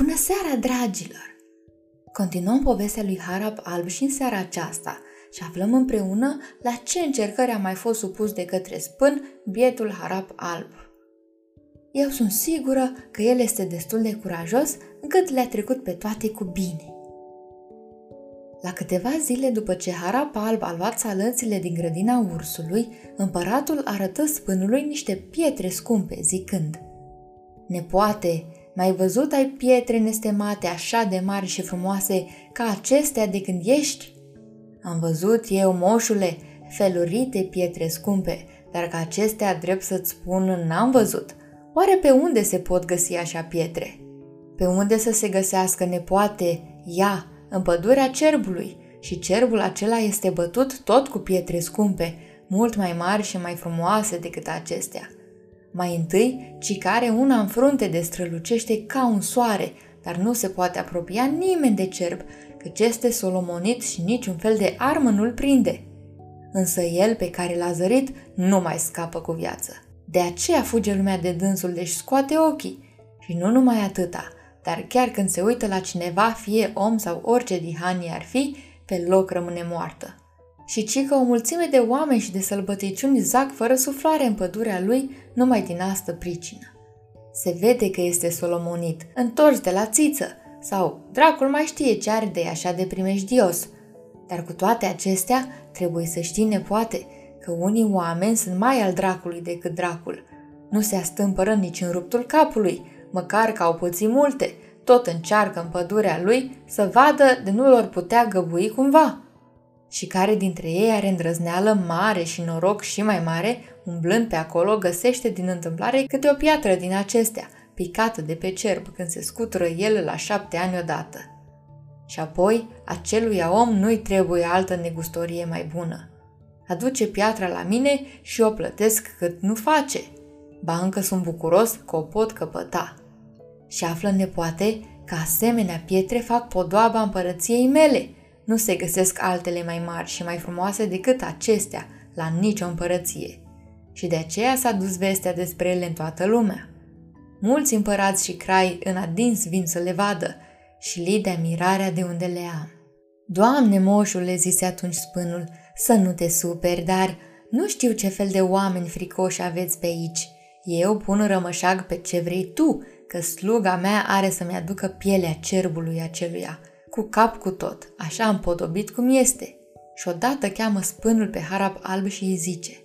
Bună seara, dragilor! Continuăm povestea lui Harap Alb și în seara aceasta și aflăm împreună la ce încercări a mai fost supus de către spân bietul Harap Alb. Eu sunt sigură că el este destul de curajos încât le-a trecut pe toate cu bine. La câteva zile după ce Harap Alb a luat salățile din grădina ursului, împăratul arătă spânului niște pietre scumpe, zicând Nepoate, mai văzut ai pietre nestemate așa de mari și frumoase ca acestea de când ești? Am văzut eu, moșule, felurite pietre scumpe, dar ca acestea, drept să-ți spun, n-am văzut. Oare pe unde se pot găsi așa pietre? Pe unde să se găsească nepoate, ea, în pădurea cerbului, și cerbul acela este bătut tot cu pietre scumpe, mult mai mari și mai frumoase decât acestea. Mai întâi, ci care una în frunte de strălucește ca un soare, dar nu se poate apropia nimeni de cerb, căci este solomonit și niciun fel de armă nu-l prinde. Însă el pe care l-a zărit nu mai scapă cu viață. De aceea fuge lumea de dânsul, deci scoate ochii. Și nu numai atâta, dar chiar când se uită la cineva, fie om sau orice dihanie ar fi, pe loc rămâne moartă. Și ci că o mulțime de oameni și de sălbăticiuni zac fără suflare în pădurea lui, numai din asta pricină. Se vede că este solomonit, întors de la țiță, sau dracul mai știe ce are de așa de primejdios. Dar cu toate acestea, trebuie să știi nepoate că unii oameni sunt mai al dracului decât dracul. Nu se astâmpără nici în ruptul capului, măcar că au pățit multe, tot încearcă în pădurea lui să vadă de nu lor putea găbui cumva. Și care dintre ei are îndrăzneală mare și noroc și mai mare, umblând pe acolo, găsește din întâmplare câte o piatră din acestea, picată de pe cerb când se scutură el la șapte ani odată. Și apoi, aceluia om nu-i trebuie altă negustorie mai bună. Aduce piatra la mine și o plătesc cât nu face. Ba încă sunt bucuros că o pot căpăta. Și află nepoate că asemenea pietre fac podoaba împărăției mele. Nu se găsesc altele mai mari și mai frumoase decât acestea la nicio împărăție. Și de aceea s-a dus vestea despre ele în toată lumea. Mulți împărați și crai în adins vin să le vadă și li de mirarea de unde le am. Doamne, moșule, zise atunci spânul, să nu te superi, dar nu știu ce fel de oameni fricoși aveți pe aici. Eu pun rămășag pe ce vrei tu, că sluga mea are să-mi aducă pielea cerbului aceluia, cu cap cu tot, așa împodobit cum este. Și odată cheamă spânul pe harap alb și îi zice,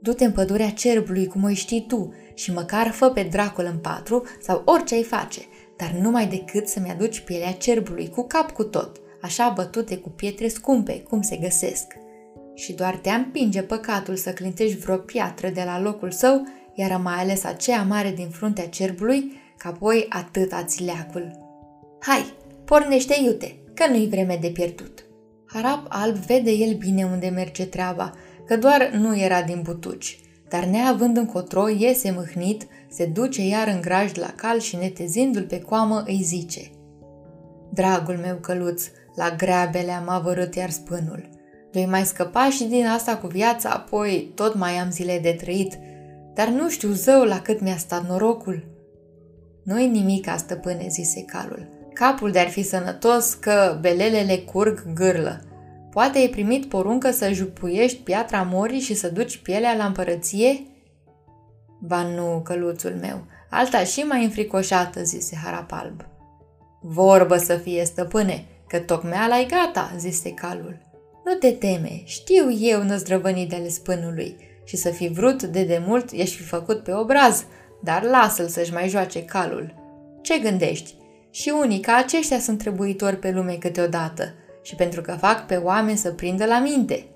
Du-te în pădurea cerbului cum o știi tu și măcar fă pe dracul în patru sau orice ai face, dar numai decât să-mi aduci pielea cerbului cu cap cu tot, așa bătute cu pietre scumpe, cum se găsesc. Și doar te împinge păcatul să clintești vreo piatră de la locul său, iar mai ales aceea mare din fruntea cerbului, că apoi atât ați leacul. Hai, pornește iute, că nu-i vreme de pierdut. Harap alb vede el bine unde merge treaba, că doar nu era din butuci, dar neavând încotro, iese mâhnit, se duce iar în graj la cal și netezindu-l pe coamă îi zice Dragul meu căluț, la greabele am avărât iar spânul. Doi mai scăpa și din asta cu viața, apoi tot mai am zile de trăit, dar nu știu zău la cât mi-a stat norocul. Nu-i nimic, stăpâne, zise calul. Capul de-ar fi sănătos că belelele curg gârlă. Poate ai primit poruncă să jupuiești piatra morii și să duci pielea la împărăție? Ba nu, căluțul meu, alta și mai înfricoșată, zise Harapalb. Vorbă să fie, stăpâne, că tocmeala e gata, zise calul. Nu te teme, știu eu năzdrăvănii de ale spânului și să fi vrut de demult ești fi făcut pe obraz, dar lasă-l să-și mai joace calul. Ce gândești? Și unii ca aceștia sunt trebuitori pe lume câteodată și pentru că fac pe oameni să prindă la minte.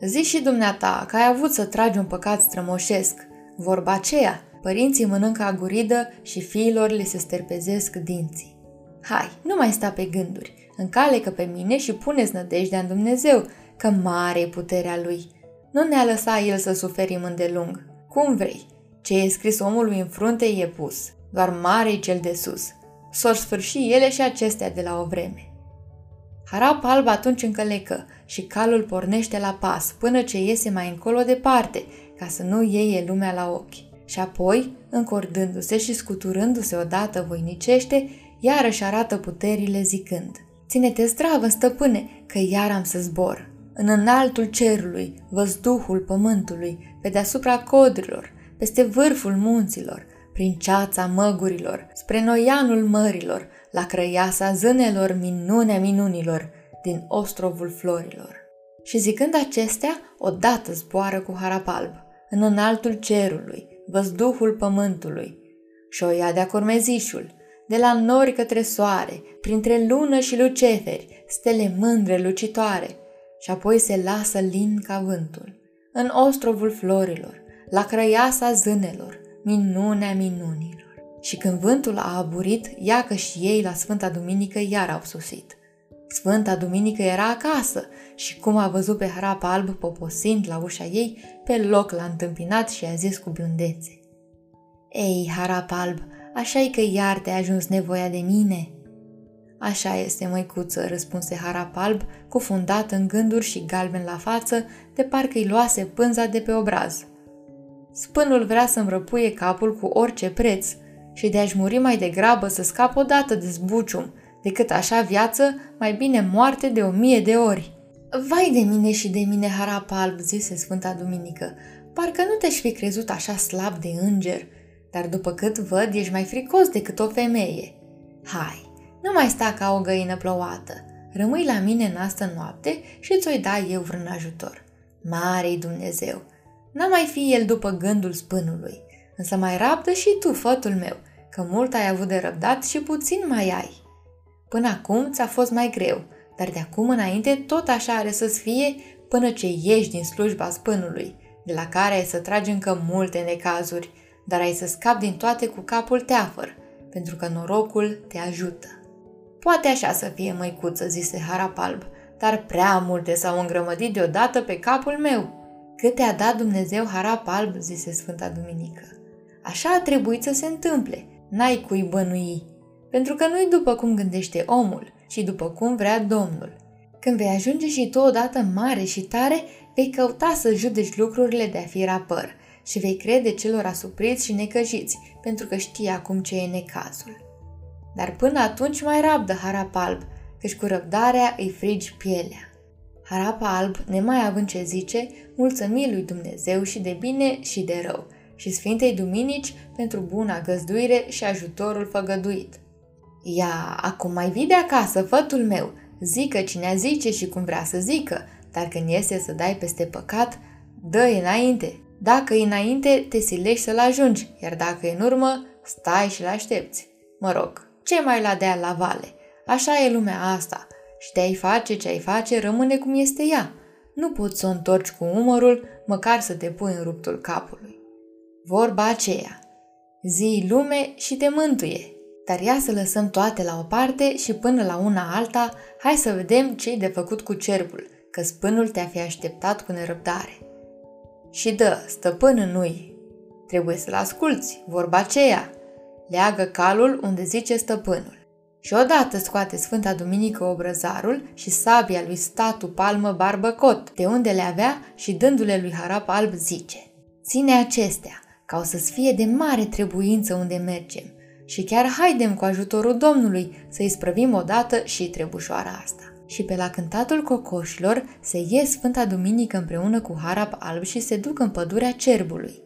Zici și dumneata că ai avut să tragi un păcat strămoșesc. Vorba aceea, părinții mănâncă aguridă și fiilor le se sterpezesc dinții. Hai, nu mai sta pe gânduri, încalecă pe mine și puneți nădejdea în Dumnezeu, că mare e puterea Lui. Nu ne-a lăsat El să suferim îndelung. Cum vrei. Ce e scris omului în frunte e pus. Doar mare e cel de sus. S-or sfârși ele și acestea de la o vreme. Harap alb atunci încălecă și calul pornește la pas până ce iese mai încolo departe, ca să nu iei lumea la ochi. Și apoi, încordându-se și scuturându-se odată voinicește, iarăși arată puterile zicând Ține-te zdravă, stăpâne, că iar am să zbor. În înaltul cerului, văzduhul pământului, pe deasupra codrilor, peste vârful munților, prin ceața măgurilor, spre noianul mărilor, la crăiasa zânelor minunea minunilor, din ostrovul florilor. Și zicând acestea, odată zboară cu harap alb, în înaltul cerului, văzduhul pământului, și o ia de-a curmezișul, de la nori către soare, printre lună și luceferi, stele mândre lucitoare, și apoi se lasă lin ca vântul, în ostrovul florilor, la crăiasa zânelor, minunea minunilor. Și când vântul a aburit, iacă și ei la Sfânta Duminică iar au sosit. Sfânta Duminică era acasă și cum a văzut pe harap alb poposind la ușa ei, pe loc l-a întâmpinat și a zis cu biundețe. Ei, harap alb, așa e că iar te-a ajuns nevoia de mine?" Așa este, măicuță, răspunse harap alb, cufundat în gânduri și galben la față, de parcă îi luase pânza de pe obraz. Spânul vrea să-mi răpuie capul cu orice preț și de-aș muri mai degrabă să scap odată de zbucium, decât așa viață, mai bine moarte de o mie de ori. Vai de mine și de mine, harap alb, zise Sfânta Duminică, parcă nu te-aș fi crezut așa slab de înger, dar după cât văd, ești mai fricos decât o femeie. Hai, nu mai sta ca o găină plouată. Rămâi la mine în astă noapte și ți-o da eu vreun ajutor. Mare-i Dumnezeu! N-a mai fi el după gândul spânului, însă mai rabdă și tu, fătul meu, că mult ai avut de răbdat și puțin mai ai. Până acum ți-a fost mai greu, dar de acum înainte tot așa are să-ți fie până ce ieși din slujba spânului, de la care ai să tragi încă multe necazuri, dar ai să scapi din toate cu capul teafăr, pentru că norocul te ajută. Poate așa să fie, măicuță, zise Harap alb, dar prea multe s-au îngrămădit deodată pe capul meu. Cât te-a dat Dumnezeu harap alb, zise Sfânta Duminică. Așa a trebuit să se întâmple, n-ai cui bănui, pentru că nu-i după cum gândește omul, ci după cum vrea Domnul. Când vei ajunge și tu odată mare și tare, vei căuta să judeci lucrurile de a fi rapăr și vei crede celor asupriți și necăjiți, pentru că știi acum ce e necazul. Dar până atunci mai rabdă harap alb, căci cu răbdarea îi frigi pielea. Harapa alb, nemai având ce zice, mulțămii lui Dumnezeu și de bine și de rău, și Sfintei Duminici pentru buna găzduire și ajutorul făgăduit. Ia, acum mai vii de acasă, fătul meu, zică cine zice și cum vrea să zică, dar când iese să dai peste păcat, dă înainte. Dacă e înainte, te silești să-l ajungi, iar dacă e în urmă, stai și-l aștepți. Mă rog, ce mai la dea la vale? Așa e lumea asta. Și te-ai face ce ai face, rămâne cum este ea. Nu poți să o întorci cu umărul, măcar să te pui în ruptul capului. Vorba aceea. Zi lume și te mântuie. Dar ia să lăsăm toate la o parte și până la una alta, hai să vedem ce-i de făcut cu cerbul, că spânul te-a fi așteptat cu nerăbdare. Și dă, stăpân nu-i. Trebuie să-l asculți, vorba aceea. Leagă calul unde zice stăpânul. Și odată scoate Sfânta Duminică obrăzarul și sabia lui Statu Palmă Barbăcot, de unde le avea și dându-le lui Harap Alb zice Ține acestea, ca o să-ți fie de mare trebuință unde mergem și chiar haidem cu ajutorul Domnului să-i sprăvim odată și trebușoara asta. Și pe la cântatul cocoșilor se ies Sfânta Duminică împreună cu Harap Alb și se duc în pădurea cerbului.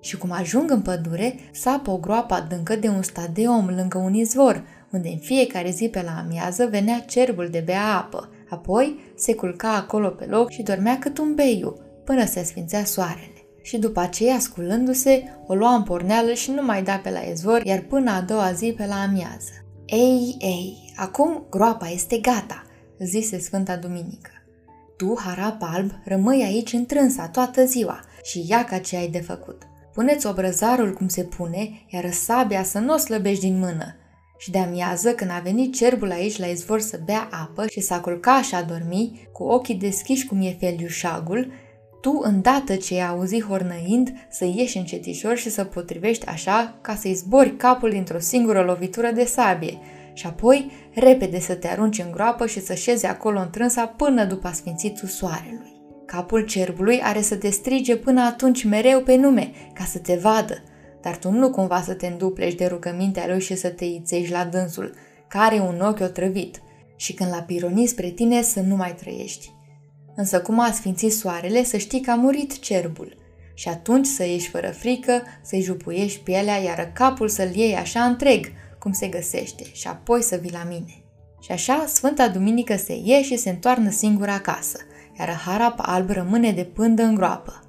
Și cum ajung în pădure, sapă o groapă adâncă de un stat de om lângă un izvor, unde în fiecare zi pe la amiază venea cerbul de bea apă. Apoi se culca acolo pe loc și dormea cât un beiu, până se sfințea soarele. Și după aceea, sculându-se, o lua în porneală și nu mai da pe la izvor, iar până a doua zi pe la amiază. Ei, ei, acum groapa este gata, zise Sfânta Duminică. Tu, harap alb, rămâi aici întrânsa toată ziua și ia ca ce ai de făcut. Puneți obrăzarul cum se pune, iar sabia să nu o slăbești din mână. Și de amiază, când a venit cerbul aici la izvor să bea apă și s-a culcat și a dormi, cu ochii deschiși cum e feliușagul, tu, îndată ce ai auzit hornăind, să ieși încetișor și să potrivești așa ca să-i zbori capul dintr-o singură lovitură de sabie și apoi repede să te arunci în groapă și să șezi acolo întrânsa până după sfințitul soarelui. Capul cerbului are să te strige până atunci mereu pe nume, ca să te vadă, dar tu nu cumva să te înduplești de rugămintea lui și să te ițești la dânsul, care un ochi otrăvit, și când l-a pironit spre tine să nu mai trăiești. Însă cum a sfințit soarele, să știi că a murit cerbul. Și atunci să ieși fără frică, să-i jupuiești pielea, iar capul să-l iei așa întreg, cum se găsește, și apoi să vii la mine. Și așa, Sfânta Duminică se ie și se întoarnă singură acasă, iar harap alb rămâne de pândă în groapă.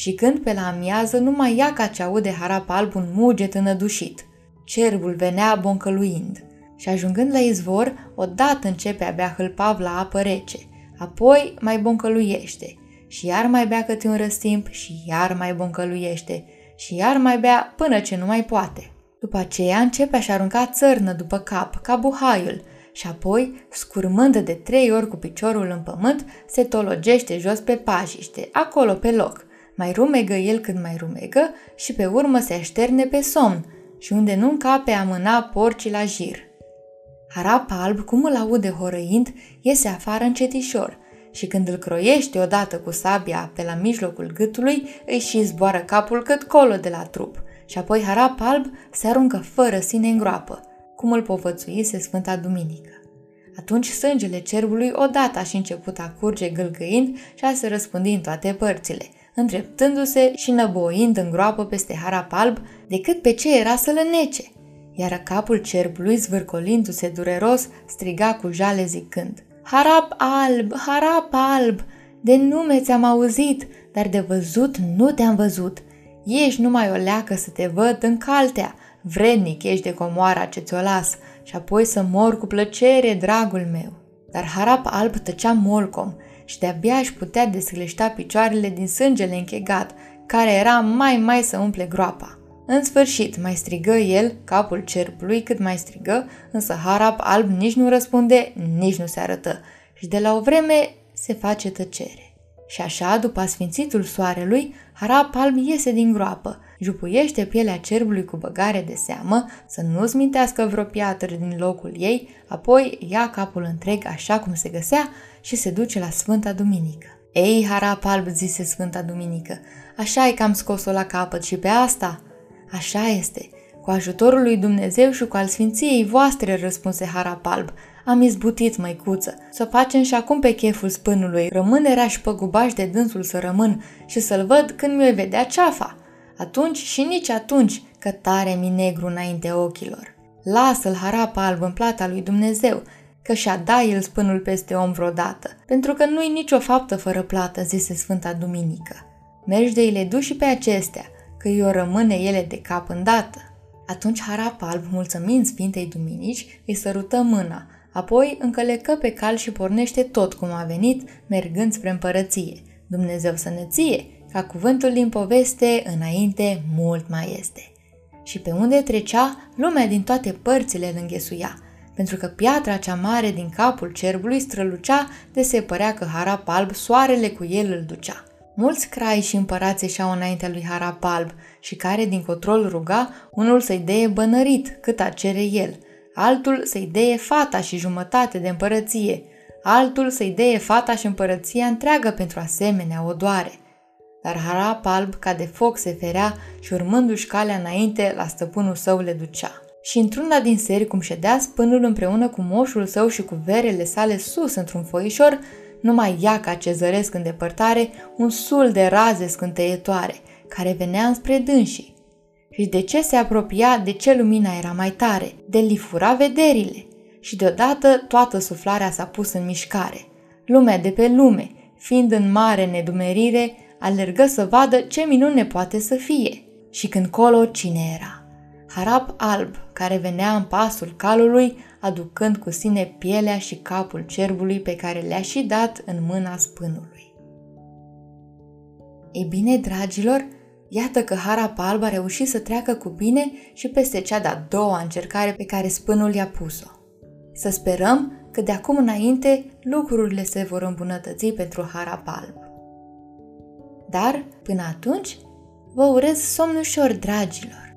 Și când pe la amiază, numai ea ca ce aude harap alb un muget înădușit. Cerbul venea boncăluind și ajungând la izvor, odată începe abia hâlpav la apă rece, apoi mai boncăluiește și iar mai bea câte un răstimp și iar mai boncăluiește și iar mai bea până ce nu mai poate. După aceea începe a-și arunca țărnă după cap, ca buhaiul, și apoi, scurmând de trei ori cu piciorul în pământ, se tologește jos pe pajiște, acolo pe loc. Mai rumegă el când mai rumegă și pe urmă se așterne pe somn și unde nu încape a mâna porcii la jir. Harap alb, cum îl aude horăind, iese afară încetișor și când îl croiește odată cu sabia pe la mijlocul gâtului, își și zboară capul cât colo de la trup și apoi harap alb se aruncă fără sine în groapă cum îl povățuise Sfânta Duminică. Atunci sângele cerbului odată a și început a curge gâlgăind și a se răspândi în toate părțile, îndreptându-se și năboind în groapă peste harap alb, decât pe ce era să lănece. Iar capul cerbului, zvârcolindu-se dureros, striga cu jale zicând Harap alb, harap alb, de nume ți-am auzit, dar de văzut nu te-am văzut. Ești numai o leacă să te văd în caltea, vrednic ești de comoara ce ți-o las și apoi să mor cu plăcere, dragul meu. Dar Harap alb tăcea molcom și de-abia își putea descleșta picioarele din sângele închegat, care era mai mai să umple groapa. În sfârșit, mai strigă el, capul cerpului cât mai strigă, însă Harap alb nici nu răspunde, nici nu se arătă și de la o vreme se face tăcere. Și așa, după sfințitul soarelui, Harap alb iese din groapă, jupuiește pielea cerbului cu băgare de seamă, să nu mintească vreo piatră din locul ei, apoi ia capul întreg așa cum se găsea și se duce la Sfânta Duminică. Ei, harap alb, zise Sfânta Duminică, așa e că am scos-o la capăt și pe asta? Așa este. Cu ajutorul lui Dumnezeu și cu al sfinției voastre, răspunse harap alb, am izbutit, măicuță, să facem și acum pe cheful spânului, rămânerea și păgubaș de dânsul să rămân și să-l văd când mi-o vedea ceafa atunci și nici atunci că tare mi negru înainte ochilor. Lasă-l harap alb în plata lui Dumnezeu, că și-a da el spânul peste om vreodată, pentru că nu-i nicio faptă fără plată, zise Sfânta Duminică. Mergi de le duci și pe acestea, că i o rămâne ele de cap îndată. Atunci harap alb, mulțumind Sfintei Duminici, îi sărută mâna, apoi încălecă pe cal și pornește tot cum a venit, mergând spre împărăție. Dumnezeu să ne ție, ca cuvântul din poveste, înainte mult mai este. Și pe unde trecea, lumea din toate părțile îl înghesuia, pentru că piatra cea mare din capul cerbului strălucea de se părea că Harap alb soarele cu el îl ducea. Mulți crai și împărați ieșeau înaintea lui Harap alb și care din control ruga unul să-i deie bănărit cât a cere el, altul să-i deie fata și jumătate de împărăție, altul să-i deie fata și împărăția întreagă pentru asemenea odoare – dar harap alb ca de foc se ferea și urmându-și calea înainte, la stăpânul său le ducea. Și într-una din seri, cum ședea spânul împreună cu moșul său și cu verele sale sus într-un foișor, numai ea ca cezăresc în depărtare, un sul de raze scânteietoare, care venea înspre dânsii. Și de ce se apropia, de ce lumina era mai tare, de li fura vederile. Și deodată toată suflarea s-a pus în mișcare. Lumea de pe lume, fiind în mare nedumerire, alergă să vadă ce minune poate să fie. Și când colo, cine era? Harap alb, care venea în pasul calului, aducând cu sine pielea și capul cerbului pe care le-a și dat în mâna spânului. Ei bine, dragilor, iată că Harap alb a reușit să treacă cu bine și peste cea de-a doua încercare pe care spânul i-a pus-o. Să sperăm că de acum înainte lucrurile se vor îmbunătăți pentru Harap alb. Dar, până atunci, vă urez somn ușor, dragilor!